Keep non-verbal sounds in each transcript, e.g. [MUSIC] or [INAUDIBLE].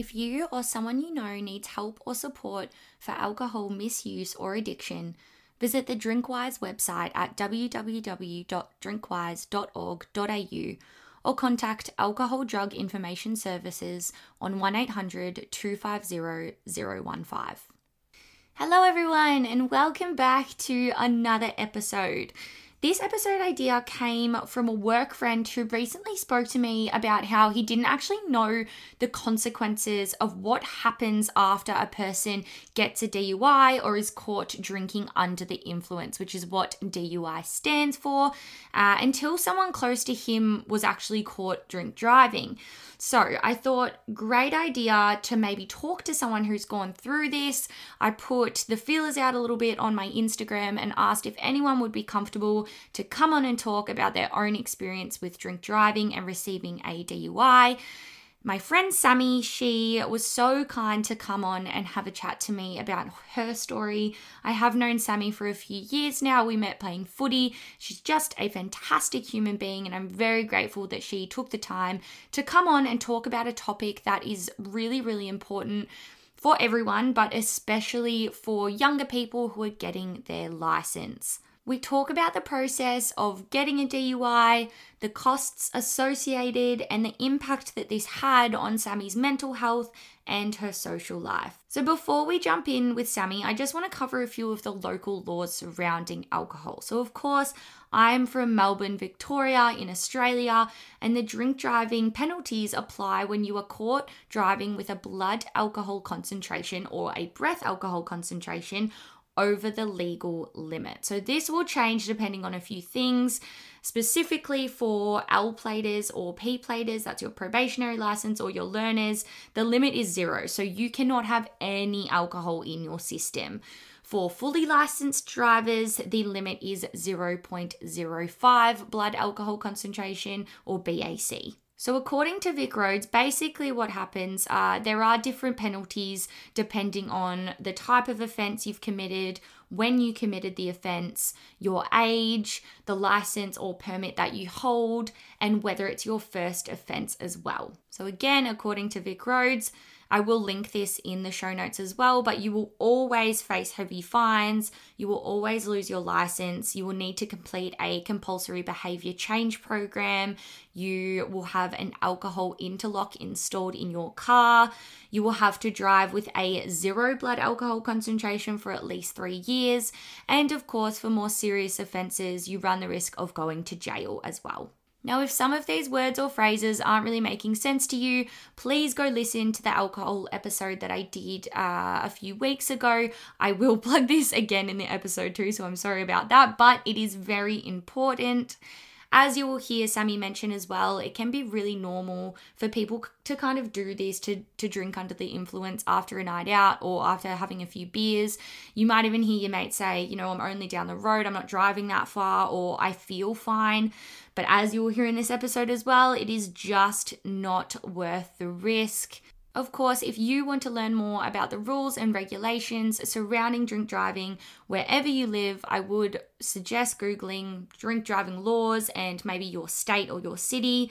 If you or someone you know needs help or support for alcohol misuse or addiction, visit the Drinkwise website at www.drinkwise.org.au or contact Alcohol Drug Information Services on 1800 250 015. Hello, everyone, and welcome back to another episode. This episode idea came from a work friend who recently spoke to me about how he didn't actually know the consequences of what happens after a person gets a DUI or is caught drinking under the influence, which is what DUI stands for, uh, until someone close to him was actually caught drink driving. So I thought, great idea to maybe talk to someone who's gone through this. I put the feelers out a little bit on my Instagram and asked if anyone would be comfortable to come on and talk about their own experience with drink driving and receiving a DUI. My friend Sammy, she was so kind to come on and have a chat to me about her story. I have known Sammy for a few years now. We met playing footy. She's just a fantastic human being, and I'm very grateful that she took the time to come on and talk about a topic that is really, really important for everyone, but especially for younger people who are getting their license. We talk about the process of getting a DUI, the costs associated, and the impact that this had on Sammy's mental health and her social life. So, before we jump in with Sammy, I just want to cover a few of the local laws surrounding alcohol. So, of course, I'm from Melbourne, Victoria, in Australia, and the drink driving penalties apply when you are caught driving with a blood alcohol concentration or a breath alcohol concentration over the legal limit. So this will change depending on a few things. Specifically for L platers or P platers, that's your probationary license or your learners, the limit is zero. So you cannot have any alcohol in your system. For fully licensed drivers, the limit is 0.05 blood alcohol concentration or BAC. So, according to VicRoads, basically what happens, uh, there are different penalties depending on the type of offence you've committed, when you committed the offence, your age, the license or permit that you hold, and whether it's your first offence as well. So, again, according to VicRoads, I will link this in the show notes as well, but you will always face heavy fines. You will always lose your license. You will need to complete a compulsory behavior change program. You will have an alcohol interlock installed in your car. You will have to drive with a zero blood alcohol concentration for at least three years. And of course, for more serious offences, you run the risk of going to jail as well. Now, if some of these words or phrases aren't really making sense to you, please go listen to the alcohol episode that I did uh, a few weeks ago. I will [LAUGHS] plug this again in the episode too, so I'm sorry about that, but it is very important. As you will hear Sammy mention as well, it can be really normal for people to kind of do this to to drink under the influence after a night out or after having a few beers. You might even hear your mate say, you know, I'm only down the road, I'm not driving that far, or I feel fine. But as you will hear in this episode as well, it is just not worth the risk. Of course, if you want to learn more about the rules and regulations surrounding drink driving wherever you live, I would suggest Googling drink driving laws and maybe your state or your city.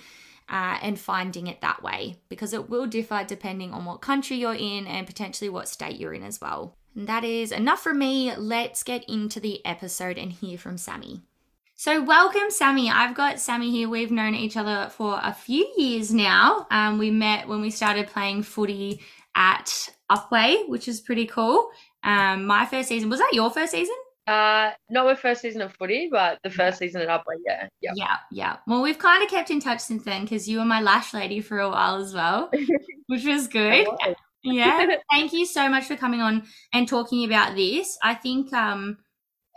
Uh, and finding it that way because it will differ depending on what country you're in and potentially what state you're in as well. And that is enough from me. Let's get into the episode and hear from Sammy. So, welcome, Sammy. I've got Sammy here. We've known each other for a few years now. Um, we met when we started playing footy at Upwey, which is pretty cool. Um, my first season was that your first season? Uh, not my first season of footy, but the first yeah. season at Upwey, yeah. Yeah, yeah, yeah. Well, we've kind of kept in touch since then because you were my lash lady for a while as well, [LAUGHS] which was good. Was. Yeah. [LAUGHS] Thank you so much for coming on and talking about this. I think um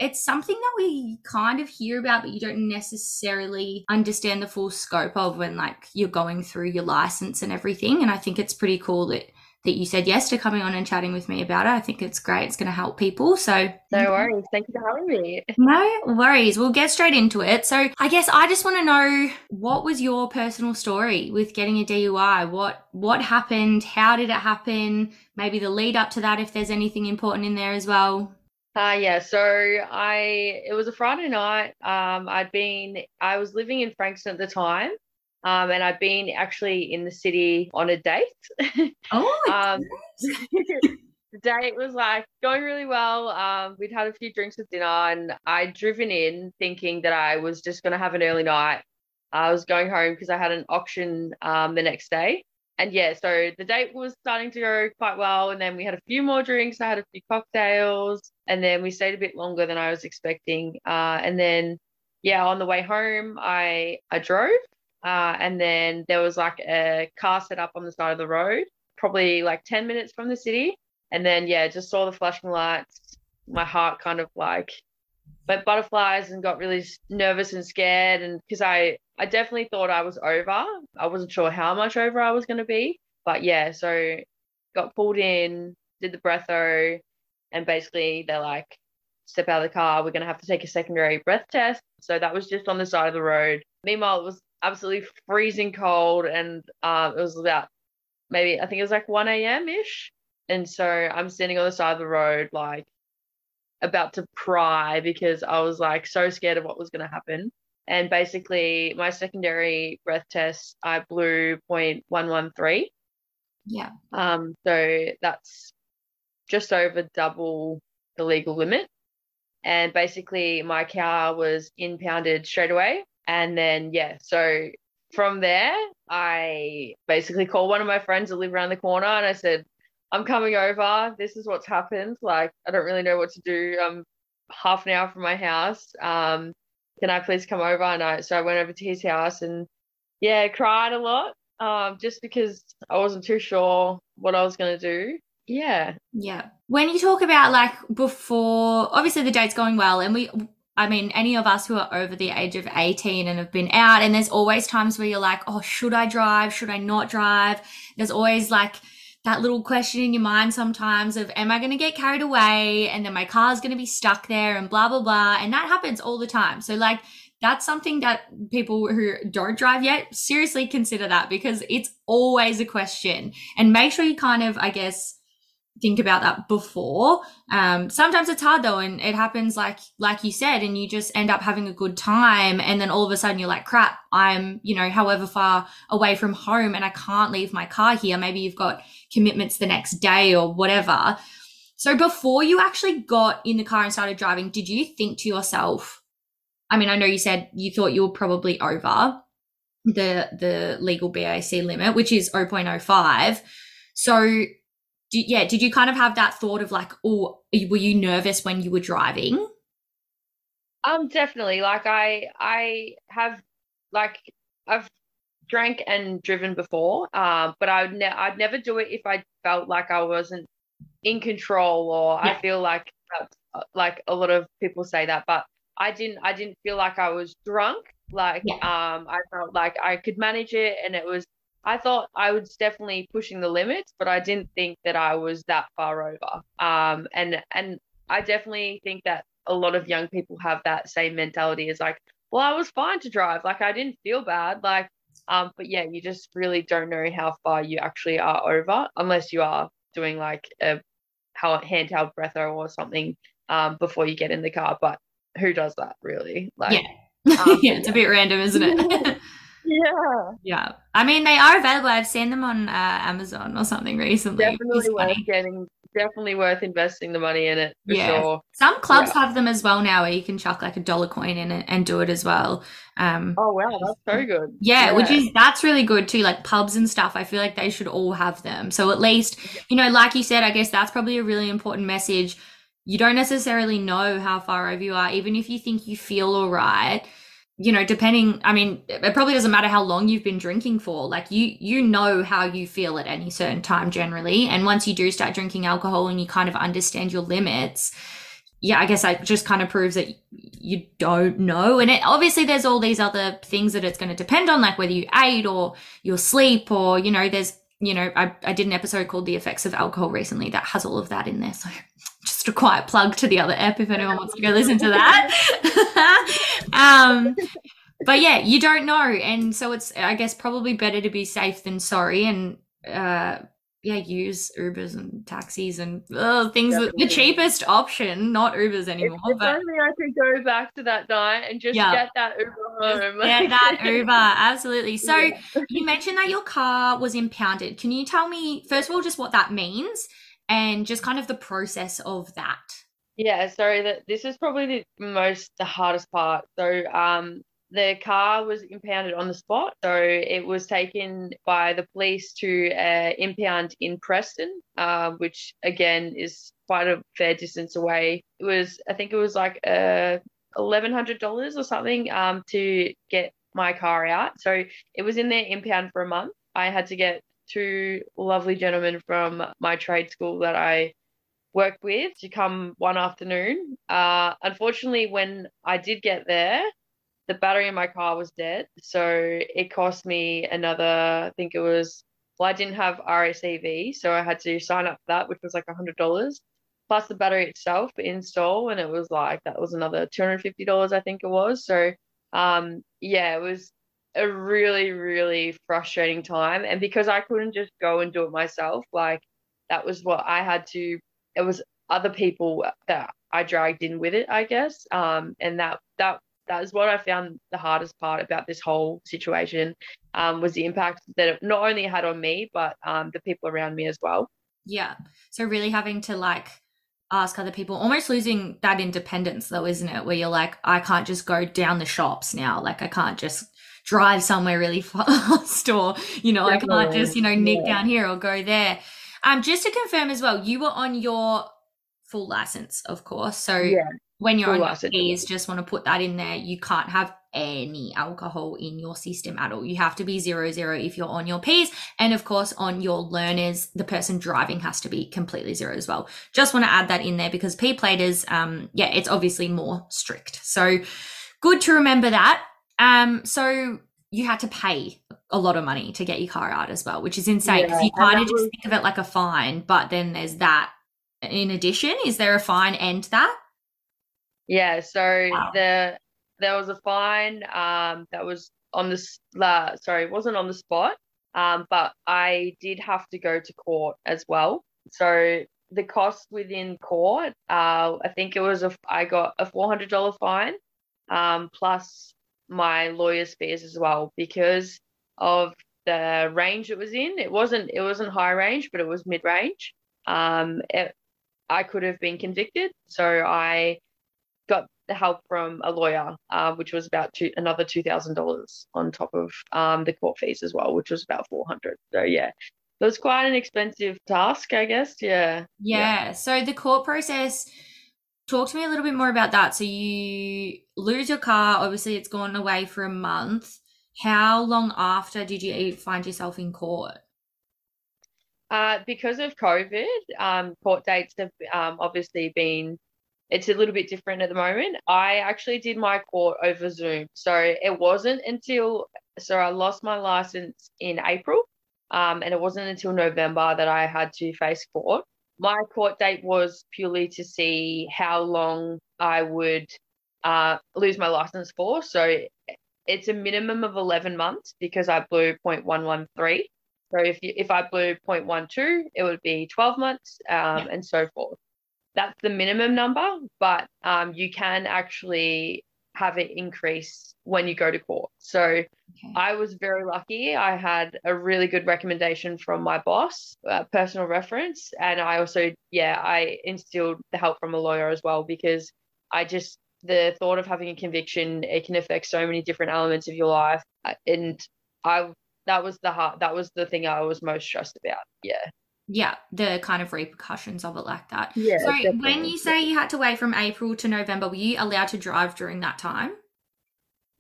it's something that we kind of hear about, but you don't necessarily understand the full scope of when like you're going through your license and everything. And I think it's pretty cool that that you said yes to coming on and chatting with me about it. I think it's great. It's going to help people. So no worries. Thank you for having me. No worries. We'll get straight into it. So I guess I just want to know what was your personal story with getting a DUI? What what happened? How did it happen? Maybe the lead up to that if there's anything important in there as well. Uh yeah, so I it was a Friday night. Um I'd been I was living in Frankston at the time. Um and I'd been actually in the city on a date. [LAUGHS] Oh um [LAUGHS] the date was like going really well. Um we'd had a few drinks with dinner and I'd driven in thinking that I was just gonna have an early night. I was going home because I had an auction um the next day and yeah, so the date was starting to go quite well. And then we had a few more drinks. I had a few cocktails, and then we stayed a bit longer than I was expecting. Uh, and then, yeah, on the way home, I I drove, uh, and then there was like a car set up on the side of the road, probably like ten minutes from the city. And then yeah, just saw the flashing lights. My heart kind of like but butterflies and got really nervous and scared and because I I definitely thought I was over. I wasn't sure how much over I was going to be, but yeah, so got pulled in, did the breatho, and basically they're like, step out of the car, we're going to have to take a secondary breath test. So that was just on the side of the road. Meanwhile, it was absolutely freezing cold, and um, it was about maybe I think it was like 1 a.m. ish. And so I'm standing on the side of the road, like about to cry because I was like so scared of what was going to happen. And basically, my secondary breath test, I blew 0.113. Yeah. Um, so that's just over double the legal limit. And basically, my car was impounded straight away. And then, yeah, so from there, I basically called one of my friends that live around the corner and I said, I'm coming over. This is what's happened. Like, I don't really know what to do. I'm half an hour from my house. Um, can I please come over? And I, so I went over to his house and yeah, cried a lot. Um, just because I wasn't too sure what I was going to do. Yeah. Yeah. When you talk about like before, obviously the date's going well, and we, I mean, any of us who are over the age of 18 and have been out, and there's always times where you're like, oh, should I drive? Should I not drive? There's always like, that little question in your mind sometimes of am I going to get carried away and then my car's going to be stuck there and blah blah blah and that happens all the time. So like that's something that people who don't drive yet seriously consider that because it's always a question and make sure you kind of I guess think about that before. Um, sometimes it's hard though, and it happens like like you said, and you just end up having a good time, and then all of a sudden you're like, crap, I'm you know however far away from home, and I can't leave my car here. Maybe you've got commitments the next day or whatever. So before you actually got in the car and started driving, did you think to yourself? I mean, I know you said you thought you were probably over the the legal BAC limit, which is 0.05. So did, yeah, did you kind of have that thought of like, oh, were you nervous when you were driving? Um, definitely. Like I, I have, like, I've drank and driven before. Um, but I'd ne- I'd never do it if I felt like I wasn't in control, or yeah. I feel like like a lot of people say that, but I didn't. I didn't feel like I was drunk. Like, yeah. um, I felt like I could manage it, and it was I thought I was definitely pushing the limits, but I didn't think that I was that far over. Um, and and I definitely think that a lot of young people have that same mentality as like, well, I was fine to drive, like I didn't feel bad, like, um, but yeah, you just really don't know how far you actually are over unless you are doing like a handheld breatho or something um before you get in the car. But who does that really? Like, yeah, um, [LAUGHS] yeah, it's a bit random, isn't it? [LAUGHS] [LAUGHS] Yeah. Yeah. I mean, they are available. I've seen them on uh, Amazon or something recently. Definitely worth getting. Definitely worth investing the money in it for yeah. sure. Some clubs yeah. have them as well now, where you can chuck like a dollar coin in it and do it as well. Um, oh wow, that's so good. Yeah, yeah, which is that's really good too. Like pubs and stuff, I feel like they should all have them. So at least, you know, like you said, I guess that's probably a really important message. You don't necessarily know how far over you are, even if you think you feel all right you know depending i mean it probably doesn't matter how long you've been drinking for like you you know how you feel at any certain time generally and once you do start drinking alcohol and you kind of understand your limits yeah, I guess that just kind of proves that you don't know. And it, obviously, there's all these other things that it's going to depend on, like whether you ate or your sleep, or, you know, there's, you know, I, I did an episode called The Effects of Alcohol recently that has all of that in there. So just a quiet plug to the other app if anyone wants to go listen to that. [LAUGHS] um, but yeah, you don't know. And so it's, I guess, probably better to be safe than sorry. And, uh, yeah, use Ubers and taxis and things that the cheapest option, not Ubers anymore. If, if but only I could go back to that night and just yeah. get that Uber home. Get [LAUGHS] that Uber, absolutely. So yeah. you mentioned that your car was impounded. Can you tell me first of all just what that means and just kind of the process of that? Yeah, so that this is probably the most the hardest part. So um the car was impounded on the spot. So it was taken by the police to uh, impound in Preston, uh, which again is quite a fair distance away. It was, I think it was like uh, $1,100 or something um, to get my car out. So it was in there impound for a month. I had to get two lovely gentlemen from my trade school that I worked with to come one afternoon. Uh, unfortunately, when I did get there, the battery in my car was dead. So it cost me another, I think it was, well, I didn't have RACV, so I had to sign up for that, which was like $100 plus the battery itself install. And it was like, that was another $250, I think it was. So, um, yeah, it was a really, really frustrating time. And because I couldn't just go and do it myself, like that was what I had to, it was other people that I dragged in with it, I guess. Um, and that, that that is what I found the hardest part about this whole situation um, was the impact that it not only had on me, but um, the people around me as well. Yeah. So really having to like ask other people, almost losing that independence though, isn't it? Where you're like, I can't just go down the shops now. Like I can't just drive somewhere really [LAUGHS] fast or, you know, Definitely. I can't just, you know, nick yeah. down here or go there. Um, just to confirm as well, you were on your full license, of course. So yeah when you're on your P's, just want to put that in there. You can't have any alcohol in your system at all. You have to be zero zero if you're on your P's. And of course, on your learners, the person driving has to be completely zero as well. Just want to add that in there because P platers, um, yeah, it's obviously more strict. So good to remember that. Um, so you had to pay a lot of money to get your car out as well, which is insane because yeah, you kind of just was... think of it like a fine, but then there's that in addition. Is there a fine and that? Yeah, so wow. the there was a fine um, that was on the uh, sorry, it wasn't on the spot, um, but I did have to go to court as well. So the cost within court, uh, I think it was a I got a four hundred dollar fine, um, plus my lawyer's fees as well because of the range it was in. It wasn't it wasn't high range, but it was mid range. Um, it, I could have been convicted, so I got the help from a lawyer, uh, which was about two, another two thousand dollars on top of um, the court fees as well, which was about four hundred. So yeah, it was quite an expensive task, I guess. Yeah. yeah. Yeah. So the court process. Talk to me a little bit more about that. So you lose your car. Obviously, it's gone away for a month. How long after did you find yourself in court? Uh, because of COVID, um, court dates have um, obviously been it's a little bit different at the moment. I actually did my court over Zoom. So it wasn't until, so I lost my license in April. Um, and it wasn't until November that I had to face court. My court date was purely to see how long I would uh, lose my license for. So it's a minimum of 11 months because I blew 0.113. So if you, if I blew 0.12, it would be 12 months um, yeah. and so forth that's the minimum number, but um, you can actually have it increase when you go to court. So okay. I was very lucky. I had a really good recommendation from my boss, uh, personal reference. And I also, yeah, I instilled the help from a lawyer as well because I just, the thought of having a conviction, it can affect so many different elements of your life. And I, that was the heart, that was the thing I was most stressed about. Yeah yeah, the kind of repercussions of it like that. Yeah. So when you say you had to wait from April to November, were you allowed to drive during that time?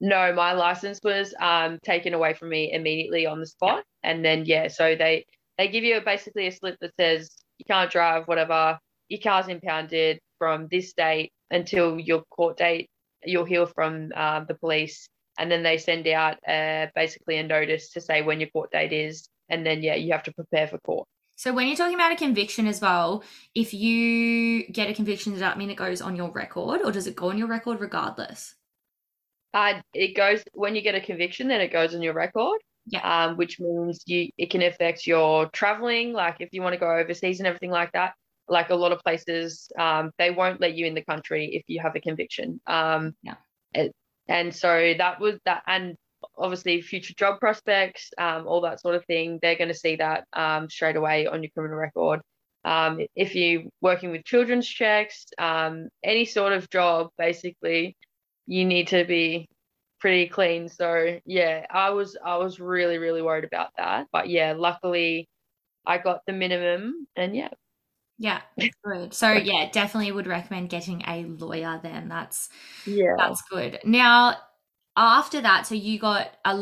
No, my license was um, taken away from me immediately on the spot, yeah. and then yeah, so they they give you basically a slip that says you can't drive, whatever. Your car's impounded from this date until your court date. You'll hear from uh, the police, and then they send out uh, basically a notice to say when your court date is, and then yeah, you have to prepare for court. So when you're talking about a conviction as well, if you get a conviction, does that mean it goes on your record, or does it go on your record regardless? Uh, it goes when you get a conviction, then it goes on your record. Yeah. Um, which means you it can affect your traveling, like if you want to go overseas and everything like that. Like a lot of places, um, they won't let you in the country if you have a conviction. Um, Yeah. it- and so that was that, and obviously future job prospects, um, all that sort of thing. They're going to see that um, straight away on your criminal record. Um, if you're working with children's checks, um, any sort of job, basically, you need to be pretty clean. So yeah, I was I was really really worried about that, but yeah, luckily I got the minimum, and yeah, Yeah, good. So yeah, definitely would recommend getting a lawyer then. That's yeah, that's good. Now, after that, so you got a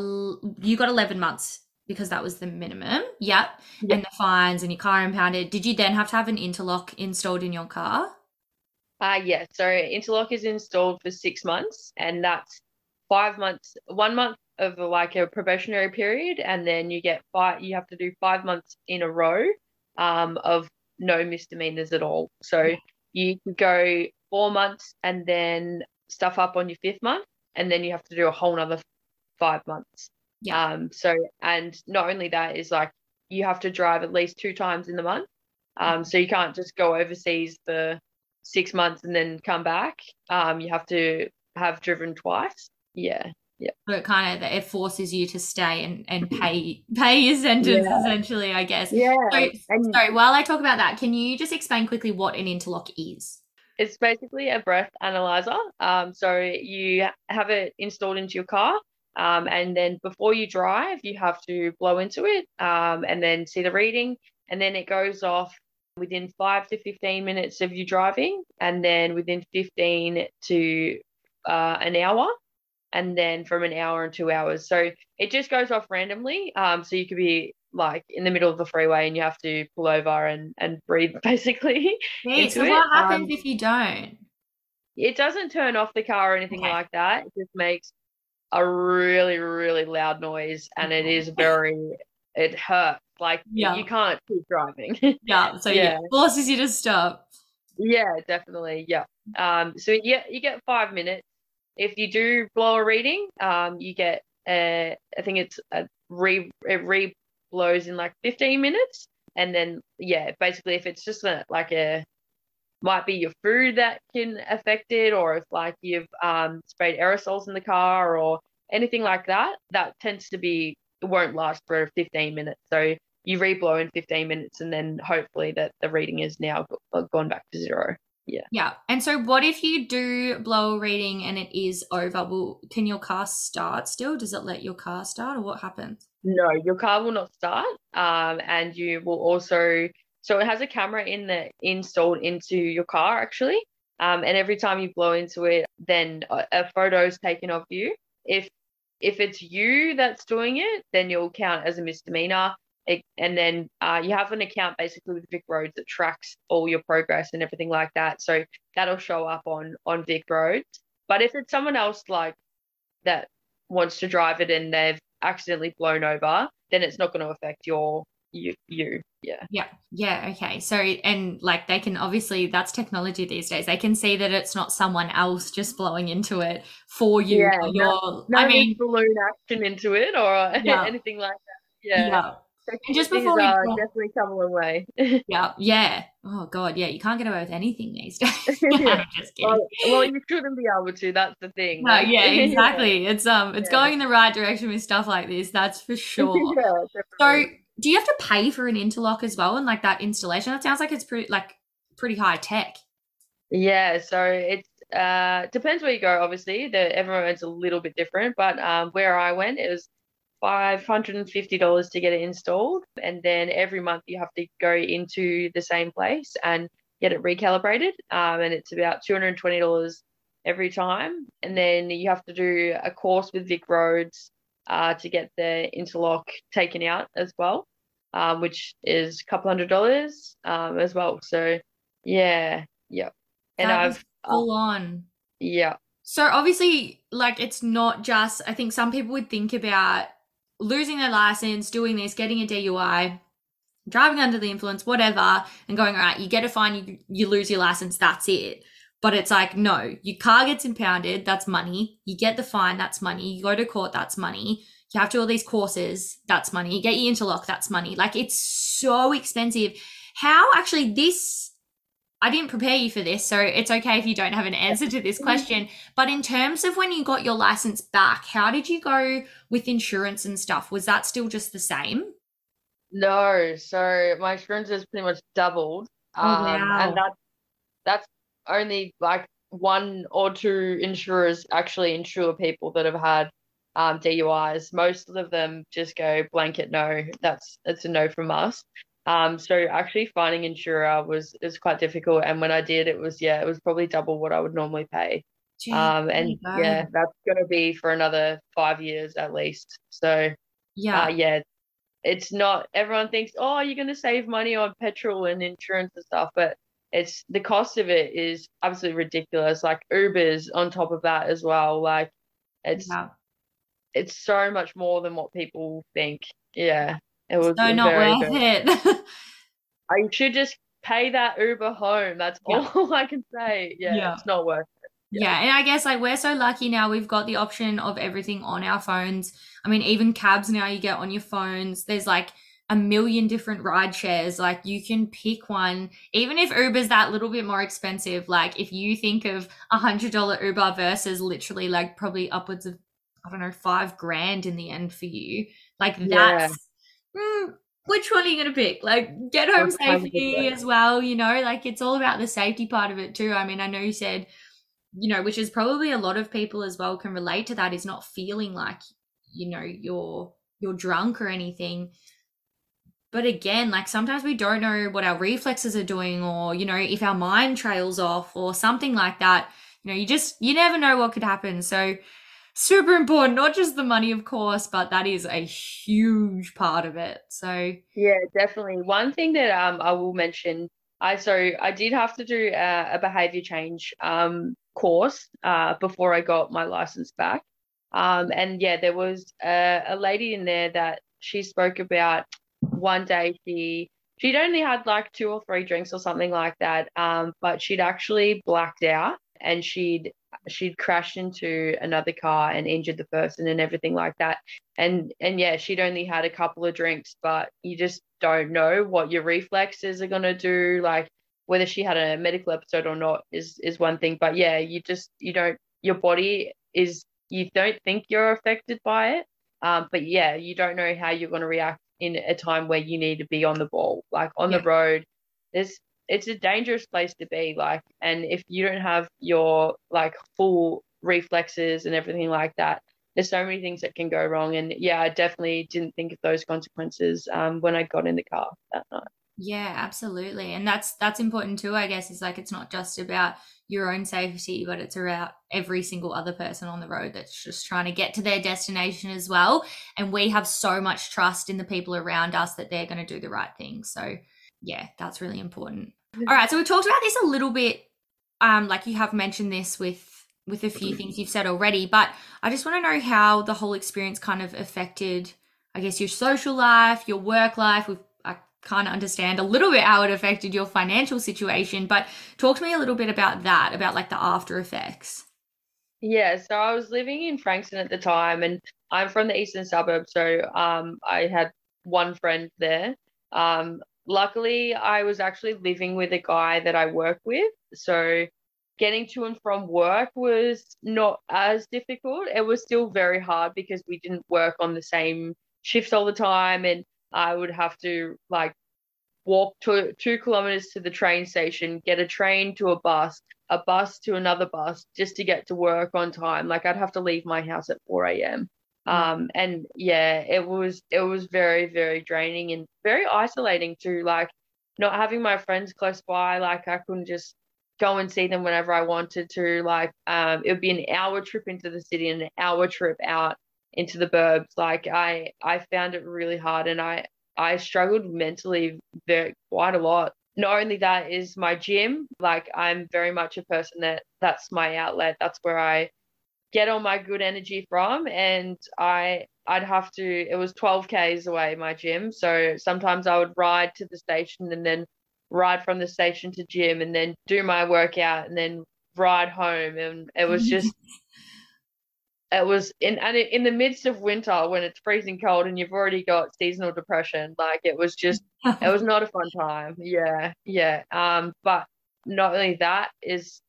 you got 11 months because that was the minimum. Yep. Yeah. And the fines and your car impounded. Did you then have to have an interlock installed in your car? uh yeah. So interlock is installed for six months, and that's five months, one month of like a probationary period, and then you get five. You have to do five months in a row, um, of no misdemeanors at all. So you could go four months and then stuff up on your fifth month, and then you have to do a whole nother five months. Yeah. Um, so and not only that is like you have to drive at least two times in the month. Um, so you can't just go overseas for six months and then come back. Um, you have to have driven twice. Yeah. Yeah. So it kind of it forces you to stay and, and pay [LAUGHS] pay your sentence Yeah. essentially, I guess. Yeah. So, And sorry, while I talk about that, can you just explain quickly what an interlock is? It's basically a breath analyzer. Um, so you have it installed into your car. Um, and then before you drive, you have to blow into it um, and then see the reading. And then it goes off within five to 15 minutes of you driving, and then within 15 to uh, an hour, and then from an hour and two hours. So it just goes off randomly. Um, so you could be like in the middle of the freeway and you have to pull over and, and breathe [LAUGHS] basically. Yeah, Into so it, what happens um, if you don't? it doesn't turn off the car or anything Okay. like that. It just makes a really, really loud noise and it is very, it hurts. Like Yeah. you can't keep driving. Yeah, so [LAUGHS] yeah, Yeah. forces you to stop. yeah, definitely. Yeah. Um, so yeah, you get five minutes. If you do blow a reading, um, you get, uh, I think it's a re, it re blows in like 15 minutes. And then, yeah, basically if it's just a, like a, might be your food that can affect it, or if like you've um, sprayed aerosols in the car or anything like that, that tends to be won't last for 15 minutes. So you reblow in 15 minutes, and then hopefully that the reading is now gone back to zero. Yeah. Yeah. And so what if you do blow a reading and it is over? Will can your car start still? Does it let your car start or what happens? No, your car will not start, um, and you will also. So it has a camera in the installed into your car actually, um, and every time you blow into it, then a, a photo is taken of you. If if it's you that's doing it, then you'll count as a misdemeanor. It, and then uh, you have an account basically with Vic Roads that tracks all your progress and everything like that. So that'll show up on on Vic Roads. But if it's someone else like that wants to drive it and they've accidentally blown over, then it's not going to affect your you you yeah Yeah. Yeah. Okay. So, and like they can obviously, that's technology these days. They can see that it's not someone else just blowing into it for you. Yeah, or no- no I mean, balloon action into it or [LAUGHS] Yeah. anything like that yeah. yeah, And just before we are definitely come a long way [LAUGHS] Yeah. Yeah. Oh, God. Yeah. You can't get away with anything these days. [LAUGHS] [LAUGHS] Just kidding. well, well you shouldn't be able to that's the thing No, Like- [LAUGHS] yeah, exactly. It's um, it's Yeah. going in the right direction with stuff like this. That's for sure. yeah, So, do you have to pay for an interlock as well, and like that installation? That sounds like it's pretty like pretty high tech. Yeah, so it's uh depends where you go, obviously. The everyone's a little bit different, but um where I went it was five hundred and fifty dollars to get it installed, and then every month you have to go into the same place and get it recalibrated. Um, and it's about two hundred and twenty dollars every time, and then you have to do a course with Vic Roads uh to get the interlock taken out as well, um, which is a couple hundred dollars um as well. So yeah, yeah. and That I've full on. yeah, So obviously, like it's not just. I think some people would think about losing their license, doing this, getting a DUI, driving under the influence, whatever, and going all right. You get a fine, you you lose your license. That's it. But it's like no, your car gets impounded. That's money. You get the fine. That's money. You go to court. That's money. You have to do all these courses. That's money. You get your interlock. That's money. Like it's so expensive. How actually this I didn't prepare you for this, so it's okay if you don't have an answer to this question. But in terms of when you got your license back, how did you go with insurance and stuff? Was that still just the same? no. So my insurance has pretty much doubled. Oh, Um, wow. and that that's only like one or two insurers actually insure people that have had um DUIs. Most of them just go blanket no. That's it's a no from us. Um, so actually finding insurer was is quite difficult, and when I did, it was yeah, it was probably double what I would normally pay. Gee, Um, and yeah, that's gonna be for another five years at least. So yeah, uh, yeah, it's not everyone thinks, oh, you're gonna save money on petrol and insurance and stuff, but it's the cost of it is absolutely ridiculous. Like Uber's on top of that as well. Like it's yeah. it's so much more than what people think. Yeah, it was So not worth it. [LAUGHS] I should just pay that Uber home. That's Yeah. all [LAUGHS] I can say. Yeah, Yeah. it's not worth. It. Yeah, and I guess like we're so lucky now we've got the option of everything on our phones. I mean, even cabs now you get on your phones. There's like a million different ride shares. Like you can pick one, even if Uber's that little bit more expensive. Like if you think of a hundred dollar Uber versus literally like probably upwards of I don't know five grand in the end for you. Like Yeah. that's mm, which one are you gonna pick? Like get home That's kind of safety it. as well. You know, like it's all about the safety part of it too. I mean, I know you said you know, which is probably a lot of people as well can relate to that is not feeling like, you know, you're you're drunk or anything. But again, like sometimes we don't know what our reflexes are doing or, you know, if our mind trails off or something like that. You know, you just you never know what could happen. So super important, not just the money, of course, but that is a huge part of it. So Yeah, definitely. One thing that um I will mention, I so I did have to do a, a behavior change um course uh before I got my license back. Um and yeah, there was a, a lady in there that she spoke about one day she she'd only had like two or three drinks or something like that. Um, but she'd actually blacked out and she'd she'd crashed into another car and injured the person and everything like that. And and yeah she'd only had a couple of drinks but you just don't know what your reflexes are going to do like whether she had a medical episode or not is is one thing. But yeah you just you don't your body is you don't think you're affected by it um but yeah you don't know how you're going to react in a time where you need to be on the ball. Like on Yeah. the road there's it's a dangerous place to be like and if you don't have your like full reflexes and everything like that there's so many things that can go wrong and yeah i definitely didn't think of those consequences um, when i got in the car that night Yeah, absolutely. And that's that's important too, I guess, is like it's not just about your own safety, but it's about every single other person on the road that's just trying to get to their destination as well. And we have so much trust in the people around us that they're going to do the right thing. So, yeah, that's really important. All right, so we talked about this a little bit um like you have mentioned this with with a few things you've said already, but I just want to know how the whole experience kind of affected I guess your social life, your work life. We've I kind of understand a little bit how it affected your financial situation, but talk to me a little bit about that, about like the after effects. Yeah, so I was living in Frankston at the time, and I'm from the eastern suburbs, so um, I had one friend there. Um, luckily, I was actually living with a guy that I work with, so getting to and from work was not as difficult. It was still very hard because we didn't work on the same shifts all the time, and I would have to like walk to two kilometers to the train station, get a train to a bus, a bus to another bus just to get to work on time. Like I'd have to leave my house at 4 a.m. Right. Um, and yeah, it was it was very, very draining and very isolating too. Like not having my friends close by, like I couldn't just go and see them whenever I wanted to. Like um, it would be an hour trip into the city and an hour trip out into the burbs. Like I I found it really hard and I I struggled mentally very quite a lot not only that is my gym like i'm very much a person that that's my outlet that's where i get all my good energy from and i i'd have to it was 12 k's away my gym. So sometimes i would ride to the station and then ride from the station to gym and then do my workout and then ride home. And it was [LAUGHS] just it was in and in the midst of winter when it's freezing cold and you've already got seasonal depression like it was just it [LAUGHS] was not a fun time. Yeah yeah. Um but not only that is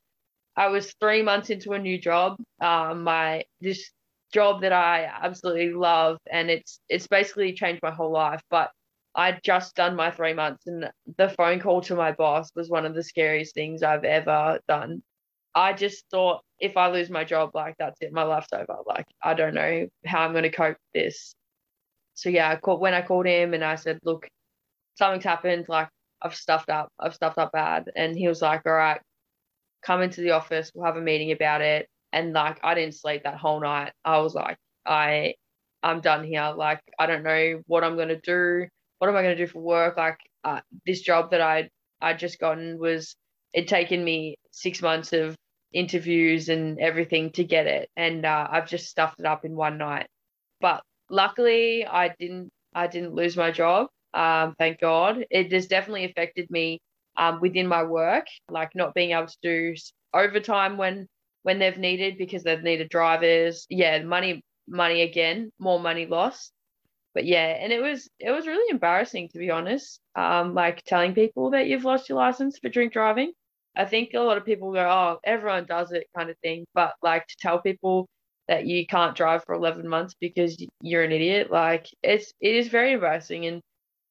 i was three months into a new job um my this job that i absolutely love and it's it's basically changed my whole life but i'd just done my three months and the phone call to my boss was one of the scariest things i've ever done I just thought if I lose my job, like that's it, my life's over. Like I don't know how I'm going to cope with this. So yeah, I called when I called him and I said, look, something's happened. Like I've stuffed up. I've stuffed up bad. And he was like, all right, come into the office. We'll have a meeting about it. And like I didn't sleep that whole night. I was like, I, I'm done here. Like I don't know what I'm going to do. What am I going to do for work? Like uh, this job that I I just gotten was it taken me six months of interviews and everything to get it, and uh, I've just stuffed it up in one night. But luckily, I didn't. I didn't lose my job. Um, thank God. It has definitely affected me um, within my work, like not being able to do overtime when when they've needed because they've needed drivers. Yeah, money, money again, more money lost. But yeah, and it was it was really embarrassing to be honest. Um, like telling people that you've lost your license for drink driving. I think a lot of people go, oh, everyone does it kind of thing. But like to tell people that you can't drive for 11 months because you're an idiot, like it's, it is very embarrassing. And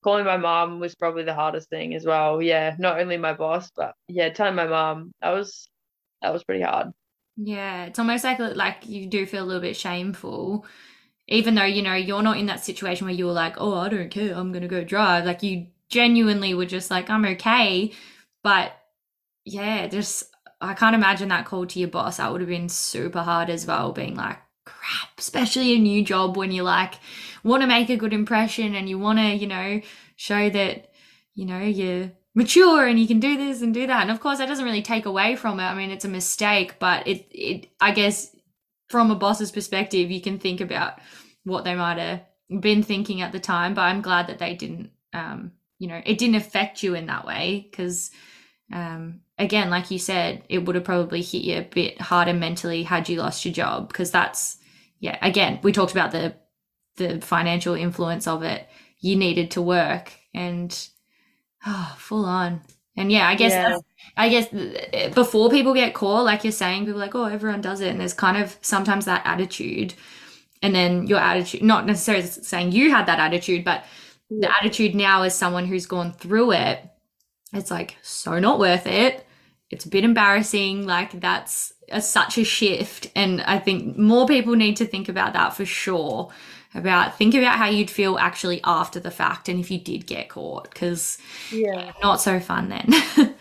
calling my mom was probably the hardest thing as well. Yeah. Not only my boss, but yeah, telling my mom that was, that was pretty hard. Yeah. It's almost like, like you do feel a little bit shameful even though you know you're not in that situation where you're like oh i don't care i'm gonna go drive like you genuinely were just like i'm okay but yeah, just I can't imagine that call to your boss. That would have been super hard as well, being like, crap, especially a new job when you like want to make a good impression and you want to, you know, show that, you know, you're mature and you can do this and do that. And of course, that doesn't really take away from it. I mean, it's a mistake, but it, it, I guess from a boss's perspective, you can think about what they might have been thinking at the time. But I'm glad that they didn't, um, you know, it didn't affect you in that way because, um, again, like you said, it would have probably hit you a bit harder mentally had you lost your job because that's yeah. Again, we talked about the the financial influence of it. You needed to work and oh, full on. And yeah, I guess yeah. I guess before people get caught, like you're saying, people like, oh, everyone does it, and there's kind of sometimes that attitude, and then your attitude, not necessarily saying you had that attitude, but the attitude now as someone who's gone through it, it's like so not worth it it's a bit embarrassing. Like that's a, such a shift. And I think more people need to think about that for sure. About think about how you'd feel actually after the fact and if you did get caught because yeah not so fun then [LAUGHS]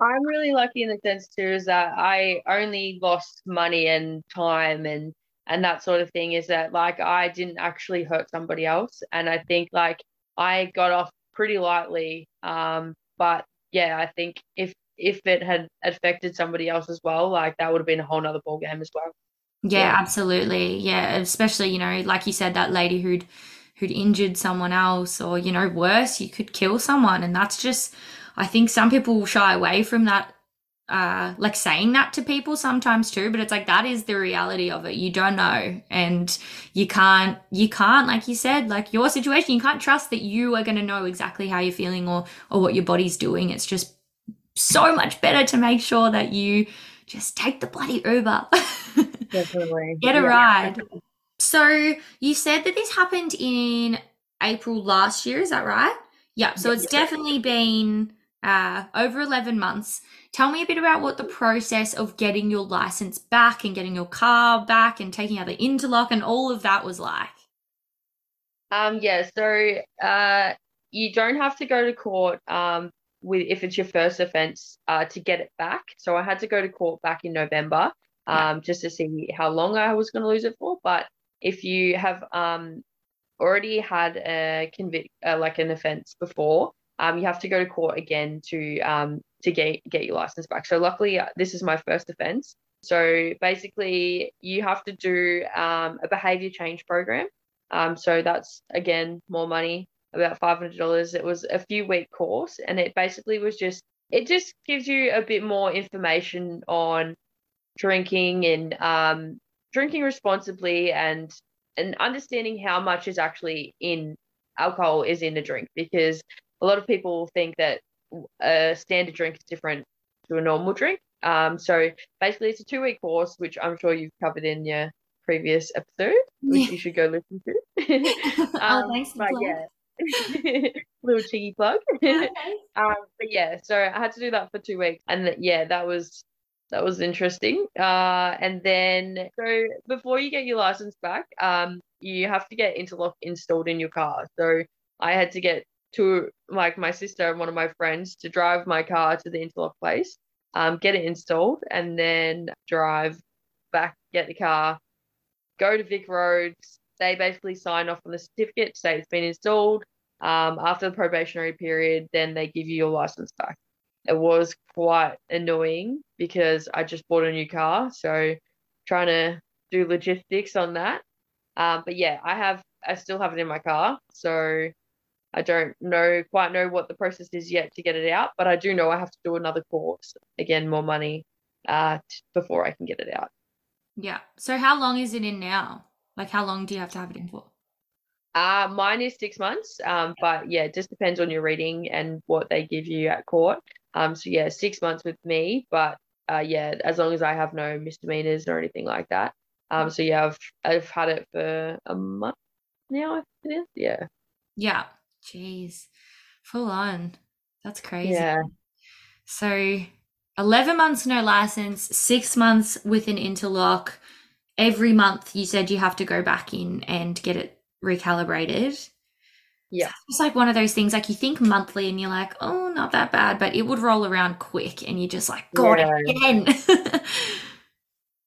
i'm really lucky in the sense too is that i only lost money and time and and that sort of thing is that like i didn't actually hurt somebody else and i think like i got off pretty lightly um but yeah i think if if it had affected somebody else as well, like that would have been a whole nother ball game as well. Yeah, yeah, absolutely. Yeah, especially you know, like you said, that lady who'd who'd injured someone else, or you know, worse, you could kill someone, and that's just. I think some people shy away from that uh like saying that to people sometimes too but it's like that is the reality of it you don't know and you can't you can't like you said like your situation you can't trust that you are going to know exactly how you're feeling or or what your body's doing it's just so much better to make sure that you just take the bloody Uber. [LAUGHS] Definitely. Get a yeah. ride. So you said that this happened in April last year, is that right? Yeah. So it's definitely been uh, over 11 months. Tell me a bit about what the process of getting your license back and getting your car back and taking out the interlock and all of that was like. Um, yeah, so uh, you don't have to go to court. Um, with if it's your first offense uh, to get it back. So I had to go to court back in November um, yeah. just to see how long I was going to lose it for. But if you have um, already had a convict uh, like an offense before, um, you have to go to court again to um, to get get your license back. So luckily, uh, this is my first offence. So basically, you have to do um, a behaviour change program. Um, so that's again more money, about five hundred dollars. It was a few week course, and it basically was just it just gives you a bit more information on drinking and um, drinking responsibly and and understanding how much is actually in alcohol is in a drink because a lot of people think that a standard drink is different to a normal drink. Um, so basically, it's a two week course, which I'm sure you've covered in your previous episode, which yeah. you should go listen to. [LAUGHS] Oh, [LAUGHS] um, oh, thanks but yeah. [LAUGHS] little cheeky plug. [LAUGHS] Okay. [LAUGHS] um, but yeah, so I had to do that for two weeks, and yeah, that was that was interesting. Uh, and then so before you get your license back, um, you have to get interlock installed in your car. So I had to get to like my sister and one of my friends to drive my car to the interlock place, um, get it installed, and then drive back, get the car, go to VicRoads. They basically sign off on the certificate, to say it's been installed. Um, after the probationary period, then they give you your license back. It was quite annoying because I just bought a new car, so trying to do logistics on that. Um, but yeah, I have I still have it in my car, so I don't know quite know what the process is yet to get it out, but I do know I have to do another course again, more money, uh, t- before I can get it out. Yeah. So how long is it in now? Like how long do you have to have it in for? Uh, mine is six months. Um, but yeah, it just depends on your reading and what they give you at court. Um, so yeah, six months with me, but uh, yeah, as long as I have no misdemeanors or anything like that. Um, so yeah, I've I've had it for a month now. It is, yeah. Yeah. Jeez, full on. That's crazy. Yeah. So, eleven months no license, six months with an interlock. Every month, you said you have to go back in and get it recalibrated. Yeah. it's like one of those things like you think monthly and you're like, oh, not that bad, but it would roll around quick and you're just like, God, yeah. again. [LAUGHS]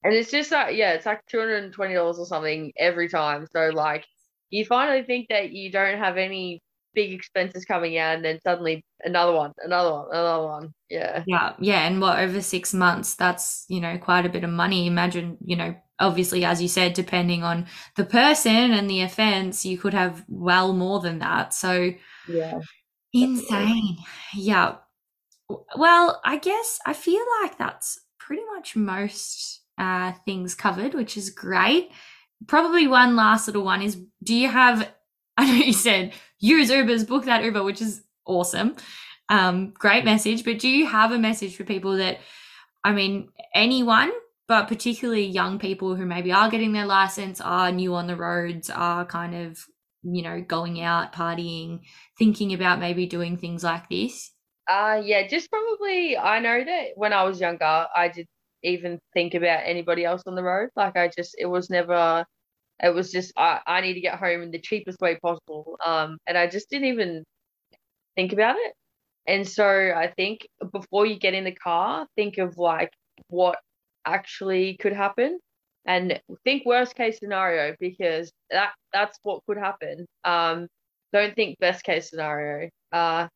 and it's just like, yeah, it's like $220 or something every time. So, like, you finally think that you don't have any big expenses coming out and then suddenly another one, another one, another one. Yeah. Yeah. Yeah. And what, over six months, that's, you know, quite a bit of money. Imagine, you know, obviously, as you said, depending on the person and the offense, you could have well more than that. So, yeah. Insane. Yeah. Well, I guess I feel like that's pretty much most uh, things covered, which is great. Probably one last little one is do you have, [LAUGHS] I know you said use Ubers, book that Uber, which is awesome. Um, great message. But do you have a message for people that, I mean, anyone but particularly young people who maybe are getting their license, are new on the roads, are kind of, you know, going out, partying, thinking about maybe doing things like this? Uh, yeah, just probably, I know that when I was younger, I didn't even think about anybody else on the road. Like, I just, it was never, it was just, I, I need to get home in the cheapest way possible. Um, and I just didn't even think about it. And so I think before you get in the car, think of like what actually could happen. And think worst case scenario because that that's what could happen. Um don't think best case scenario. Uh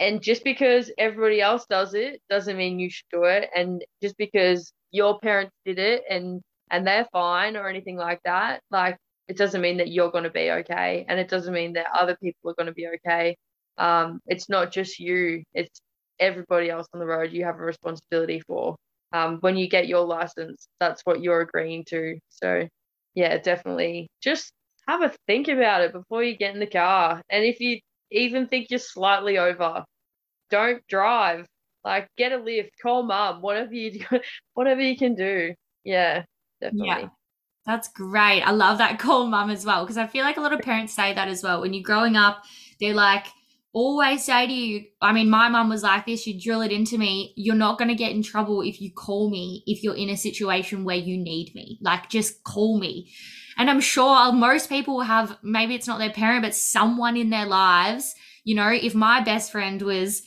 and just because everybody else does it doesn't mean you should do it. And just because your parents did it and and they're fine or anything like that like it doesn't mean that you're going to be okay. And it doesn't mean that other people are going to be okay. Um it's not just you. It's everybody else on the road you have a responsibility for um, when you get your license, that's what you're agreeing to. So, yeah, definitely just have a think about it before you get in the car. And if you even think you're slightly over, don't drive. Like, get a lift, call mum, whatever you [LAUGHS] whatever you can do. Yeah, definitely. Yeah. That's great. I love that [LAUGHS] call mum as well because I feel like a lot of parents say that as well. When you're growing up, they're like, always say to you, I mean, my mum was like this, you drill it into me, you're not going to get in trouble if you call me if you're in a situation where you need me. Like, just call me. And I'm sure most people have, maybe it's not their parent, but someone in their lives. You know, if my best friend was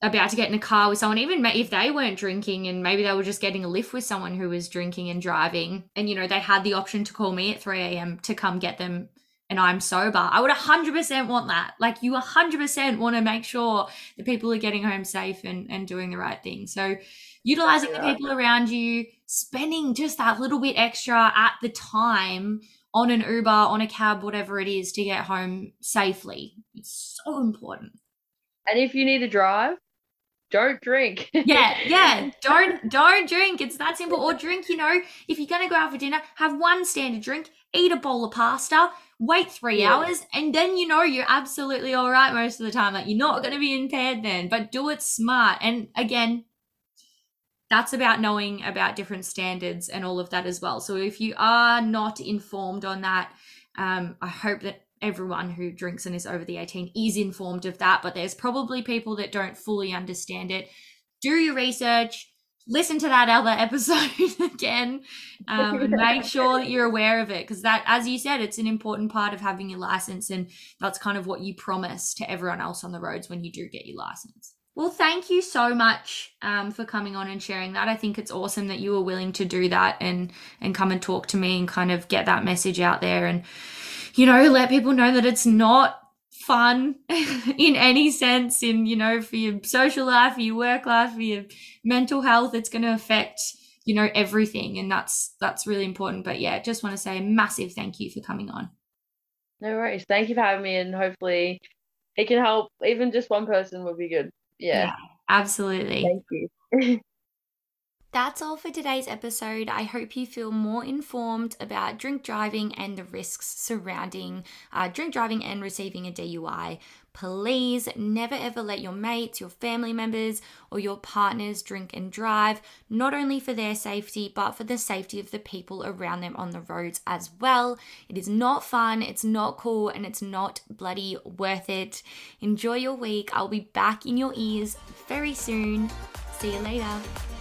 about to get in a car with someone, even if they weren't drinking and maybe they were just getting a lift with someone who was drinking and driving, and, you know, they had the option to call me at 3 a.m. to come get them and I'm sober. I would 100% want that. Like you 100% want to make sure that people are getting home safe and, and doing the right thing. So utilizing yeah. the people around you, spending just that little bit extra at the time on an Uber, on a cab, whatever it is to get home safely. It's so important. And if you need to drive, don't drink. yeah, yeah. [LAUGHS] Don't don't drink. It's that simple. Or drink, you know, if you're gonna go out for dinner, have one standard drink, eat a bowl of pasta, wait three yeah. hours, and then you know you're absolutely all right most of the time. Like you're not gonna be impaired then, but do it smart. And again, that's about knowing about different standards and all of that as well. So if you are not informed on that, um, I hope that everyone who drinks and is over the 18 is informed of that, but there's probably people that don't fully understand it. Do your research, listen to that other episode [LAUGHS] again, um, and [LAUGHS] make sure that you're aware of it because that, as you said, it's an important part of having your license, and that's kind of what you promise to everyone else on the roads when you do get your license. Well, thank you so much um, for coming on and sharing that. I think it's awesome that you were willing to do that and and come and talk to me and kind of get that message out there and you know, let people know that it's not fun [LAUGHS] in any sense in, you know, for your social life, for your work life, for your mental health. It's going to affect, you know, everything. And that's, that's really important. But yeah, just want to say a massive thank you for coming on. No worries. Thank you for having me. And hopefully it can help. Even just one person would be good. Yeah. yeah absolutely. Thank you. [LAUGHS] That's all for today's episode. I hope you feel more informed about drink driving and the risks surrounding uh, drink driving and receiving a DUI. Please never ever let your mates, your family members, or your partners drink and drive, not only for their safety, but for the safety of the people around them on the roads as well. It is not fun, it's not cool, and it's not bloody worth it. Enjoy your week. I'll be back in your ears very soon. See you later.